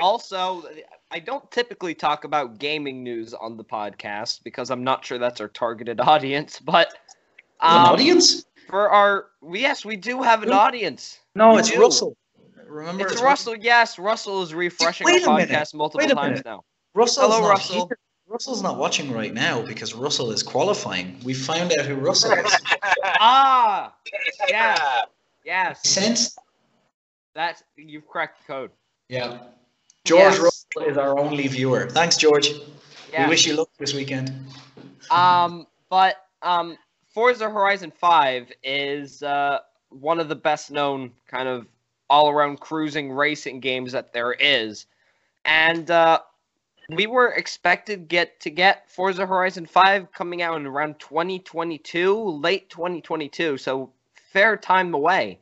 also, I don't typically talk about gaming news on the podcast because I'm not sure that's our targeted audience. But An um, audience? for our yes, we do have an audience. No, we it's do. Russell. Remember, It's Russell. Yes, Russell is refreshing our Wait a minute. podcast multiple Wait a times minute. now. Russell's Hello, Russell. here. Russell's not watching right now because Russell is qualifying. We found out who Russell is. Ah, yeah, yes, Sense? that's you've cracked the code. Yeah. George Yes. Russell is our only viewer. Thanks, George. Yeah. We wish you luck this weekend. Um, but um, Forza Horizon Five is uh one of the best known kind of all around cruising racing games that there is, and uh, we were expected get to get Forza Horizon Five coming out in around 2022, late 2022, so fair time away.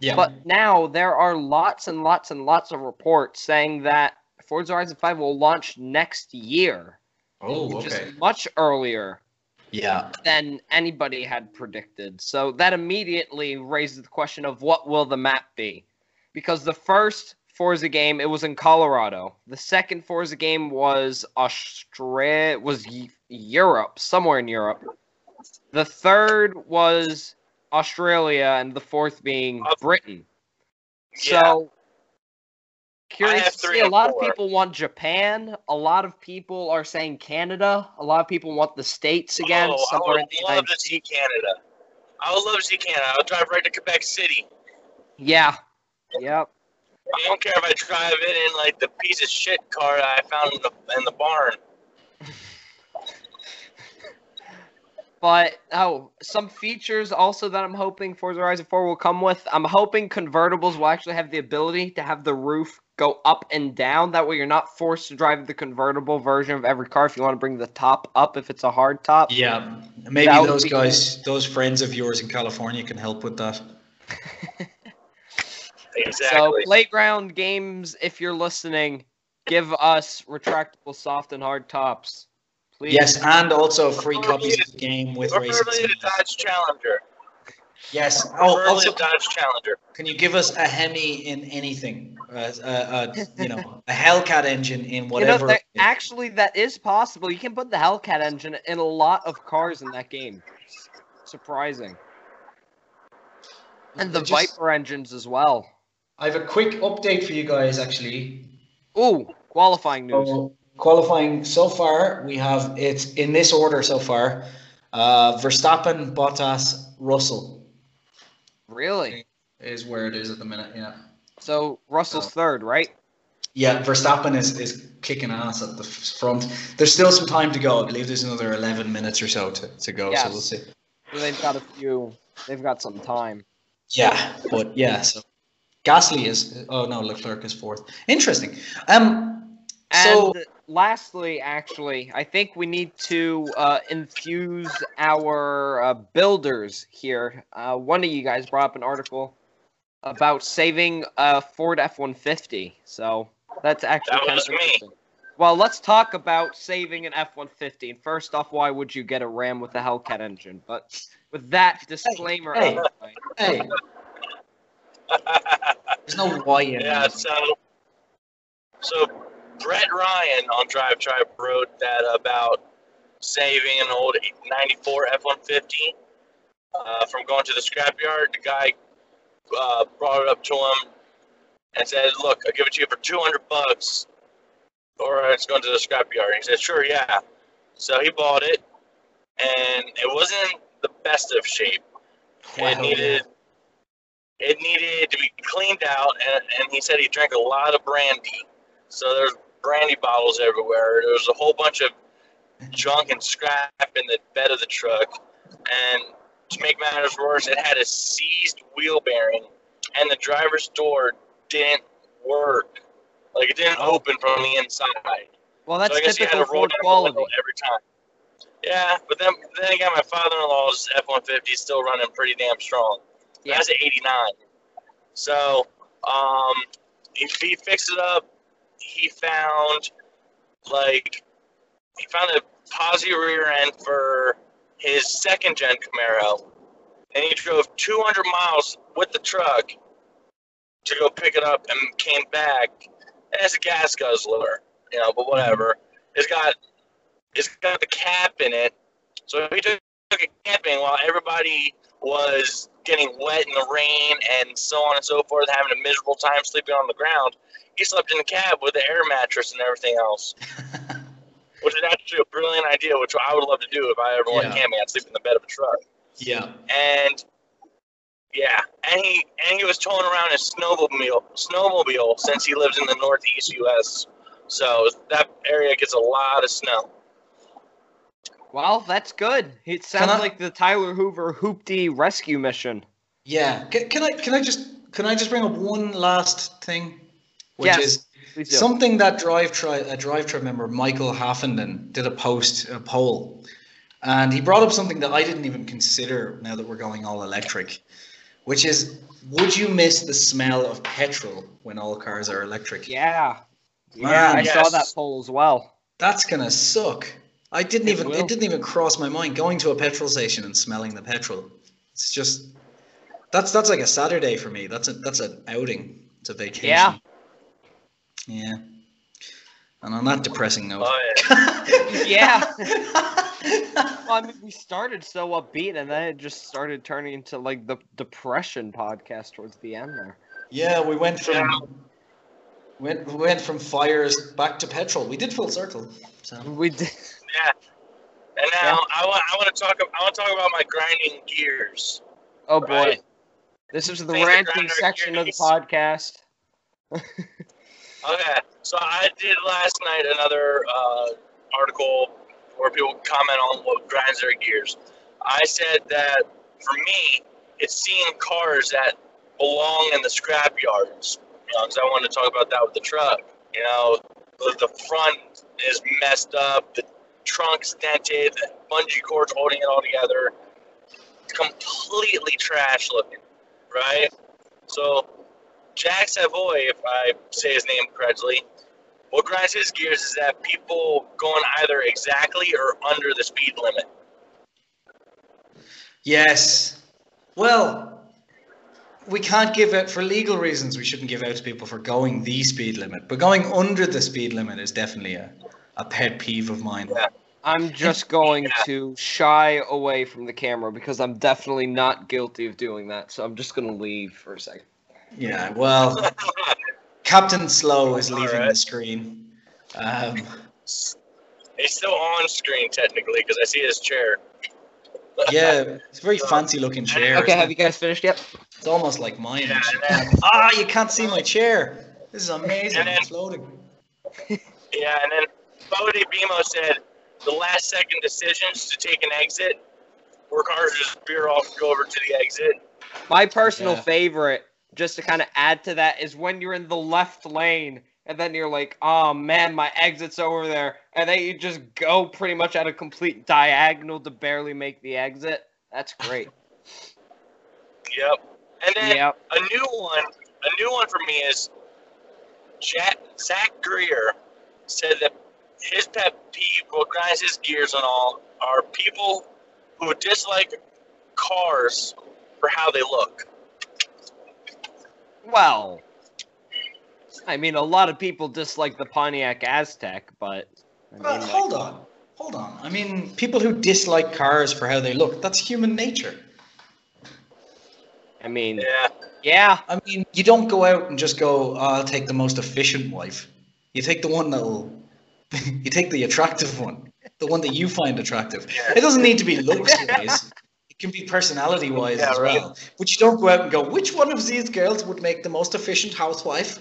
Yeah. But now there are lots and lots and lots of reports saying that Forza Horizon 5 will launch next year, oh, which okay. is much earlier Yeah. than anybody had predicted. So that immediately raises the question of what will the map be? Because the first Forza game it was in Colorado. The second Forza game was Australia was Europe, somewhere in Europe. The third was Australia and the fourth being Uh, Britain. Yeah. So curious to see a lot of people want Japan, a lot of people are saying Canada, a lot of people want the states again, oh, I somewhere in would the love to see Canada. I would love to see Canada. I'll drive right to Quebec City. Yeah. Yep. I don't care if I drive it in like the piece of shit car that I found in the in the barn. But oh, some features also that I'm hoping Forza Horizon 4 will come with. I'm hoping convertibles will actually have the ability to have the roof go up and down. That way you're not forced to drive the convertible version of every car if you want to bring the top up if it's a hard top. Yeah. Maybe That those be guys, those friends of yours in California can help with that. Exactly. So playground games, if you're listening, give us retractable soft and hard tops. Please. Yes, and also free copies of the game with racing. Preferably the Dodge Challenger. Yes. Oh, also, Dodge Challenger. can you give us a Hemi in anything? Uh, uh, uh, you know, a Hellcat engine in You know, whatever. actually, that is possible. You can put the Hellcat engine in a lot of cars in that game. Surprising. And the just- Viper engines as well. I have a quick update for you guys, actually. Oh, qualifying news. So, qualifying so far, we have it's in this order so far: uh, Verstappen, Bottas, Russell Really? is where it is at the minute. Yeah. So Russell's Oh. third, right? Yeah, Verstappen is, is kicking ass at the front. There's still some time to go. I believe there's another 11 minutes or so to, to go. Yes. So we'll see. So they've got a few. They've got some time. Yeah, but yeah. So Gasly is. Oh no, Leclerc is fourth. Interesting. Um. And So lastly, actually, I think we need to uh, infuse our uh, builders here. Uh, one of you guys brought up an article about saving a Ford F-150. So that's actually That kind was of me. Well, let's talk about saving an F-150. And first off, why would you get a Ram with a Hellcat engine? But with that disclaimer hey. out of the way, hey, there's no why in Yeah, that. so so Brett Ryan on Drive Tribe wrote that about saving an old '94 F-150 uh, from going to the scrapyard. The guy uh, brought it up to him and said, "Look, I'll give it to you for 200 bucks, or it's going to the scrapyard." He said, "Sure, yeah." So he bought it, and it wasn't the best of shape. Wow. It needed it needed to be cleaned out, and, and he said he drank a lot of brandy. So there's brandy bottles everywhere. There was a whole bunch of junk and scrap in the bed of the truck, and to make matters worse, it had a seized wheel bearing, and the driver's door didn't work. Like it didn't open from the inside. well, that's so I guess he had typical to roll Ford quality. every time. Yeah, but then then again, my father-in-law's F-150 is still running pretty damn strong. Yeah. That's an 89. So, um, he, he fixed it up. He found, like, he found a posi rear end for his second gen Camaro. And he drove 200 miles with the truck to go pick it up and came back. And it's a gas guzzler, you know, but whatever. It's got, it's got the cap in it. So he took, took it camping while everybody was getting wet in the rain and so on and so forth, having a miserable time sleeping on the ground. He slept in the cab with the air mattress and everything else, which is actually a brilliant idea, which I would love to do if I ever went Yeah. camping. I'd sleep in the bed of a truck. yeah. And yeah, and he and he was towing around his snowmobile snowmobile since he lives in the northeast U.S. So that area gets a lot of snow. Well, that's good. It sounds I- like the Tyler Hoover Hoopty rescue mission. Yeah. Can, can I can I just can I just bring up one last thing, which Yes, is something that drive tri a drive tribe member Michael Haffenden did a post a poll, and he brought up something that I didn't even consider now that we're going all electric, which is would you miss the smell of petrol when all cars are electric? Yeah. Yeah, Man, I saw that poll as well. That's gonna suck. I didn't It even will. it didn't even cross my mind going to a petrol station and smelling the petrol. It's just that's that's like a Saturday for me. That's a that's an outing. It's a vacation. Yeah. Yeah. And on that depressing note. Oh, Yeah. Well, I mean, we started so upbeat, and then it just started turning into like the depression podcast towards the end there. yeah, we went from Yeah. went we went from fires back to petrol. We did full circle. So We did. Yeah. And now I want I want to talk I want to talk about my grinding gears. Oh boy, Right. this is the ranting section of the podcast. Okay, so I did last night another uh, article where people comment on what grinds their gears. I said that for me, it's seeing cars that belong in the scrap yards. You know, because I wanted to talk about that with the truck. You know, the, the front is messed up, the trunk's dented, bungee cord's holding it all together. It's completely trash looking, right? So Jack Savoy, if I say his name correctly, what grinds his gears is that people going either exactly or under the speed limit. Yes. Well, we can't give out for legal reasons. We shouldn't give out to people for going the speed limit, but going under the speed limit is definitely a, a pet peeve of mine. Yeah. I'm just going Yeah. to shy away from the camera because I'm definitely not guilty of doing that. So I'm just gonna leave for a second. Yeah. Well, Captain Slow is leaving Alright. the screen. Um, He's still on screen technically because I see his chair. yeah, it's a very fancy looking chair. Okay, have it? you guys finished yet? It's almost like mine. Yeah, actually. then- Ah, you can't see my chair. This is amazing. And then- It's floating. Yeah, and then Bodie Bimo said the last second decisions to take an exit where cars just veer off and go over to the exit. My personal Yeah. favorite, just to kind of add to that, is when you're in the left lane and then you're like, oh man, my exit's over there. And then you just go pretty much at a complete diagonal to barely make the exit. That's great. Yep. And then yep. a new one, a new one for me is Jack, Zach Greer said that his pet peeve, what grinds his gears and all, are people who dislike cars for how they look. Well, I mean, a lot of people dislike the Pontiac Aztek, but. I mean, Well, like- hold on. Hold on. I mean, people who dislike cars for how they look, that's human nature. I mean, Yeah. yeah. I mean, you don't go out and just go, oh, I'll take the most efficient wife. You take the one that'll, you take the attractive one, the one that you find attractive. It doesn't need to be looks wise. It can be personality wise Yeah, as right. well. But you don't go out and go, which one of these girls would make the most efficient housewife?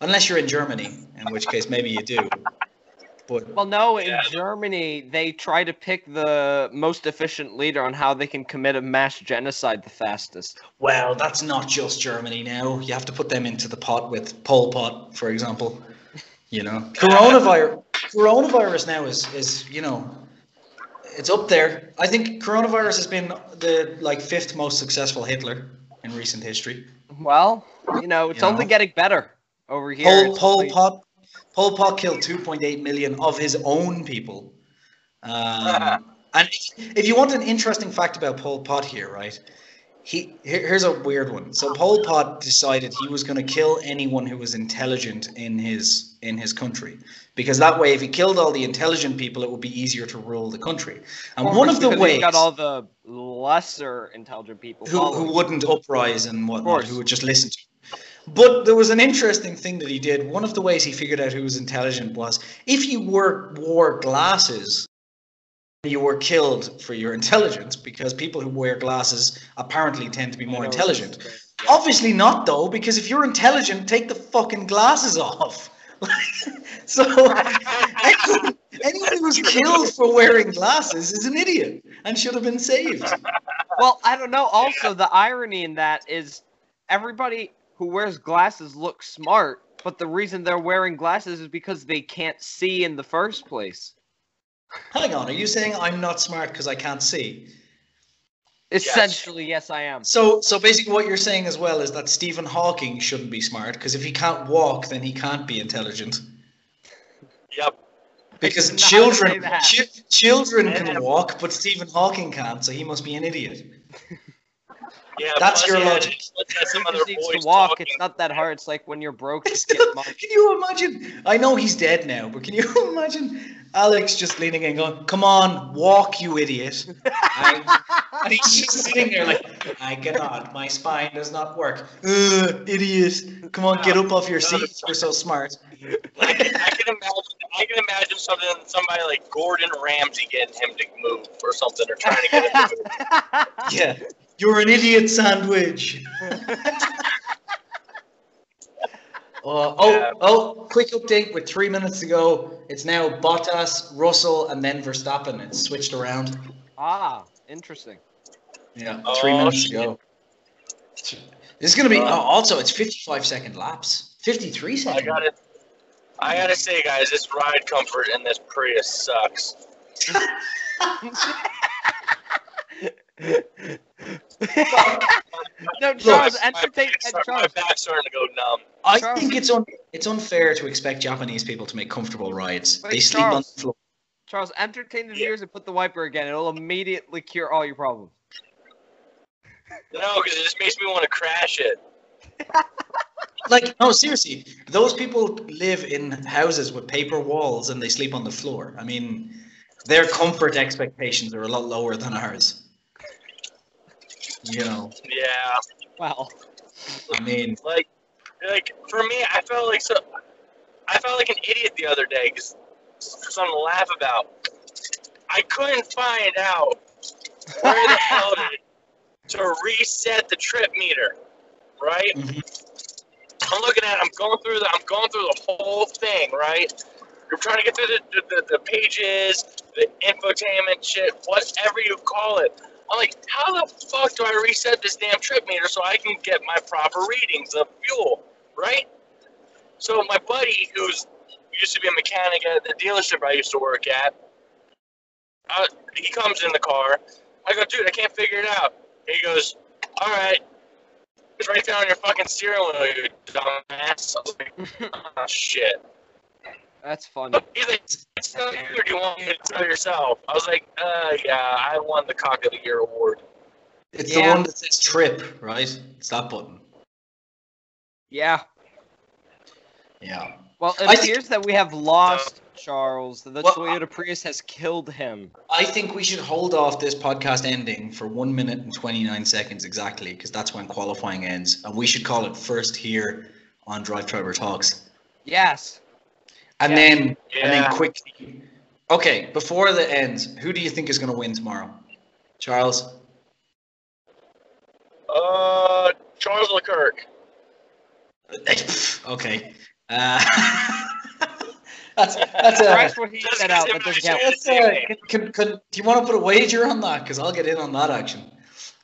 Unless you're in Germany, in which case maybe you do. But Well, no, in Yeah. Germany, they try to pick the most efficient leader on how they can commit a mass genocide the fastest. Well, that's not just Germany now. You have to put them into the pot with Pol Pot, for example. You know, coronavirus. Coronavirus now is is you know, it's up there. I think coronavirus has been the like fifth most successful Hitler in recent history. Well, you know, it's You only know? getting better over here. Pol Pol Pot. Pol Pot killed 2.8 million of his own people. Um, and if, if you want an interesting fact about Pol Pot here, right? He here, here's a weird one. So Pol Pot decided he was going to kill anyone who was intelligent in his in his country because that way, if he killed all the intelligent people, it would be easier to rule the country. And course, one of the ways got all the lesser intelligent people who, who wouldn't uprise and whatnot, who would just listen to him. But there was an interesting thing that he did. One of the ways he figured out who was intelligent was if you were wore glasses, you were killed for your intelligence because people who wear glasses apparently tend to be more intelligent. it's- Obviously not though, because if you're intelligent, take the fucking glasses off. so anyone, anyone who's killed for wearing glasses is an idiot and should have been saved. Well, I don't know. Also, the irony in that is everybody who wears glasses looks smart, but the reason they're wearing glasses is because they can't see in the first place. Hang on, are you saying I'm not smart because I can't see? Essentially, yes, I am. So, so basically, what you're saying as well is that Stephen Hawking shouldn't be smart because if he can't walk, then he can't be intelligent. Yep. Because did not say children, that. chi- children can walk, but Stephen Hawking can't, so he must be an idiot. Yeah. That's your he logic. plus he had He some other just needs to walk. talking. It's not that hard. It's like when you're broke, just still- money. can you imagine? I know he's dead now, but can you imagine Alex just leaning in, going, "Come on, walk, you idiot!" I- and he's just sitting there like, "I cannot. My spine does not work. Ugh, idiot! Come on, get up off your seat. You're so smart." I can, I can imagine. I can imagine something. Somebody like Gordon Ramsay getting him to move or something, or trying to get him to move. yeah, you're an idiot sandwich. Uh, oh, Yeah. oh, quick update with three minutes to go. It's now Bottas, Russell, and then Verstappen. It's switched around. ah, interesting. Yeah, Oh, three minutes shit. to go. This is going to be, Uh, oh, also, it's 55 second laps. 53 I second. gotta. I gotta say, guys, this ride comfort in this Prius sucks. no, Charles, my, entertain. back's uh, start- my back's starting to go numb. I Charles. think it's un- it's unfair to expect Japanese people to make comfortable rides. Wait, they sleep on the floor. Charles, entertain the Yeah. viewers and put the wiper again. It'll immediately cure all your problems. No, because it just makes me want to crash it. Like no, seriously, those people live in houses with paper walls and they sleep on the floor. I mean, their comfort expectations are a lot lower than ours. You know, Yeah, Well, I mean, like, like for me, I felt like so. I felt like an idiot the other day because something to laugh about. I couldn't find out where the hell to, to reset the trip meter, right? Mhm. I'm looking at. it, I'm going through the. I'm going through the whole thing, right? You're trying to get through the, the, the, the pages, the infotainment shit, whatever you call it. I'm like, how the fuck do I reset this damn trip meter so I can get my proper readings of fuel, right? So my buddy, who's used to be a mechanic at the dealership I used to work at, uh, he comes in the car. I go, dude, I can't figure it out. He goes, all right, it's right there on your fucking steering wheel, you dumbass. I was like, oh, shit. That's funny. He's like, tell you, or do you want me to tell yourself? I was like, uh, yeah, I won the Cock of the Year award. it's Yeah. the one that says trip, right? It's that button. Yeah. Yeah. Well, it I think- appears that we have lost Charles. The Well, Toyota Prius has killed him. I think we should hold off this podcast ending for one minute and 29 seconds exactly, because that's when qualifying ends. And we should call it first here on DriveTriber Talks. Yes. And Yeah. then and then quickly. Okay, before the ends, who do you think is going to win tomorrow? Charles? Uh, Charles Leclerc. okay. Uh, that's that's a. That's what he Just said 'cause out. it That doesn't count. A can, can, can, do you want to put a wager on that? Because I'll get in on that action.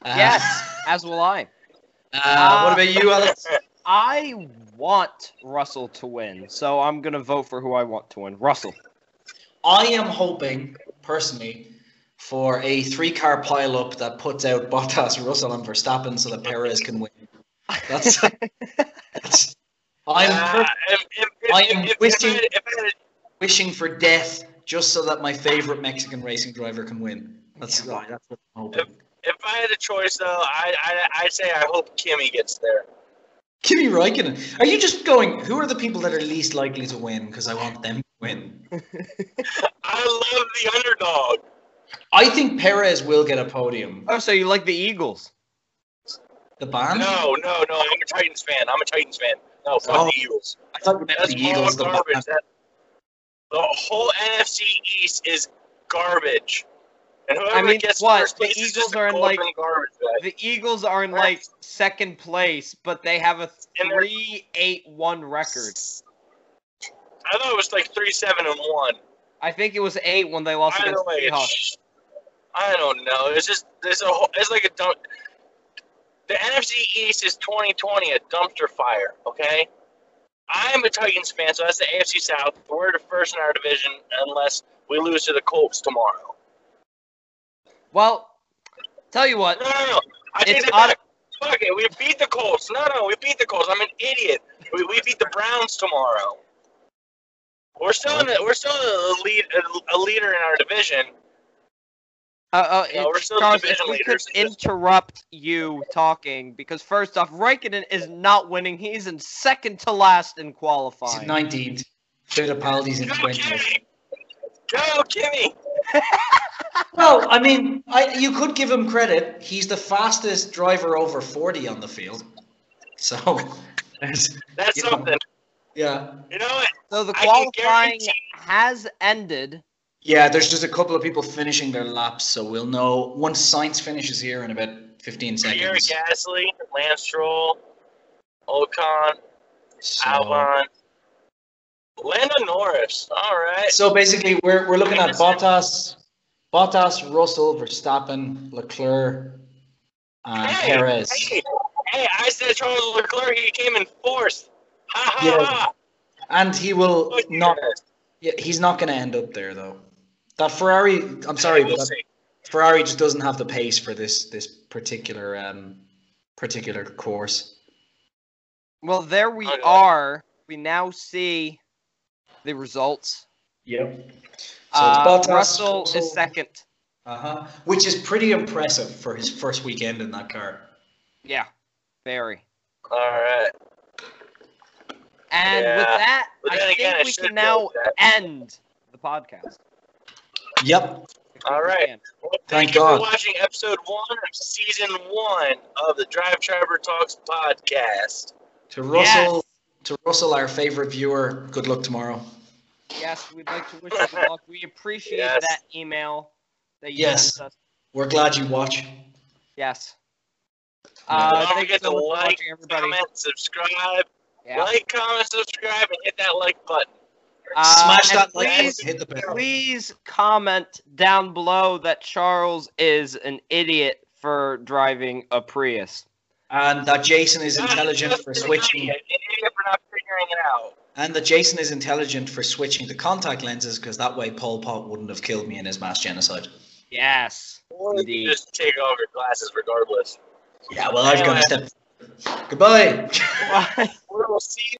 Uh, Yes, as will I. Uh, what about you, Alex? I want Russell to win, so I'm gonna vote for who I want to win. Russell. I am hoping, personally, for a three-car pile-up that puts out Bottas, Russell, and Verstappen so that Perez can win. That's. that's I'm Uh, if, if, if, I am if, if, wishing- I had, if wishing for death just so that my favorite Mexican racing driver can win. That's that's what I'm hoping. If I had a choice, though, I, I, I'd say I hope Kimi gets there. Kimi Räikkönen. Are you just going? Who are the people that are least likely to win? Because I want them to win. I love the underdog. I think Perez will get a podium. Oh, so you like the Eagles? The band? No, no, no. I'm a Titans fan. I'm a Titans fan. No, fuck Oh. the Eagles. I thought you meant That's the Eagles. all The garbage. band. That, the whole NFC East is garbage. And whoever I mean, gets what? The Eagles are in, like-. The Eagles are in like second place, but they have a And they're- three-eight-one record. I thought it was like three, seven, and one. I think it was eight when they lost Either against way, the Seahawks. I don't know. It's just there's a whole, it's like a dump. The NFC East is 2020 a dumpster fire. Okay, I'm a Titans fan, so that's the AFC South. We're the first in our division unless we lose to the Colts tomorrow. Well, tell you what, No, no, no. I take It's it odd- Fuck it. We beat the Colts. No, no, we beat the Colts. I'm an idiot. We, we beat the Browns tomorrow. We're still in the, we're still a lead a, a leader in our division. uh, uh, No, we're still Charles, if we could leaders in this- interrupt you talking, because first off, Raikkonen is not winning. He's in second to last in He's qualifying. 19th. Fittipaldi's in 20th. Kimi! Go Kimi! Well, I mean, I, you could give him credit. He's the fastest driver over 40 on the field. So, there's- That's You know. something. yeah. You know what? So the qualifying guarantee- has ended. Yeah, there's just a couple of people finishing their laps, so we'll know once Sainz finishes here in about 15 Pierre seconds. Gasly, Lance Stroll, Ocon, So, Albon, Lando Norris. All right. so basically, we're, we're looking at Bottas, Bottas, Russell, Verstappen, Leclerc, and Hey, Perez. Hey, hey, I said Charles Leclerc. He came in fourth. Ha ha Yeah. ha. And he will Fuck not. Yeah, he's not going to end up there though. That Ferrari. I'm sorry, but that. Ferrari just doesn't have the pace for this this particular um particular course. Well, there we Okay. are. We now see the results. Yep. So Uh, it's Bottas, Russell Russell- is second. Uh-huh. Which is pretty impressive for his first weekend in that car. Yeah, very. All right. And with that, I then think again, I we should can now that. end the podcast. Yep. All right. Well, Thank thank, you God. for watching episode one of season one of the DriveTriber Talks podcast. To Russell to Russell, our favorite viewer, good luck tomorrow. Yes, we'd like to wish you good luck. We appreciate Yes. that email that you Yes. sent us. We're glad you watch. Yes. Uh, Don't forget so to much like, everybody. comment, subscribe. Yeah. Like, comment, subscribe, and hit that like button. Uh, Smash and that like please, button, hit the bell. please comment down below that Charles is an idiot for driving a Prius. And that Jason is intelligent for switching idiot, An idiot for not figuring it out. and that Jason is intelligent for switching to contact lenses because that way Pol Pot wouldn't have killed me in his mass genocide. Yes. Or you Indeed. just take off your glasses regardless. Yeah, well I was gonna step Goodbye. Bye. We'll see you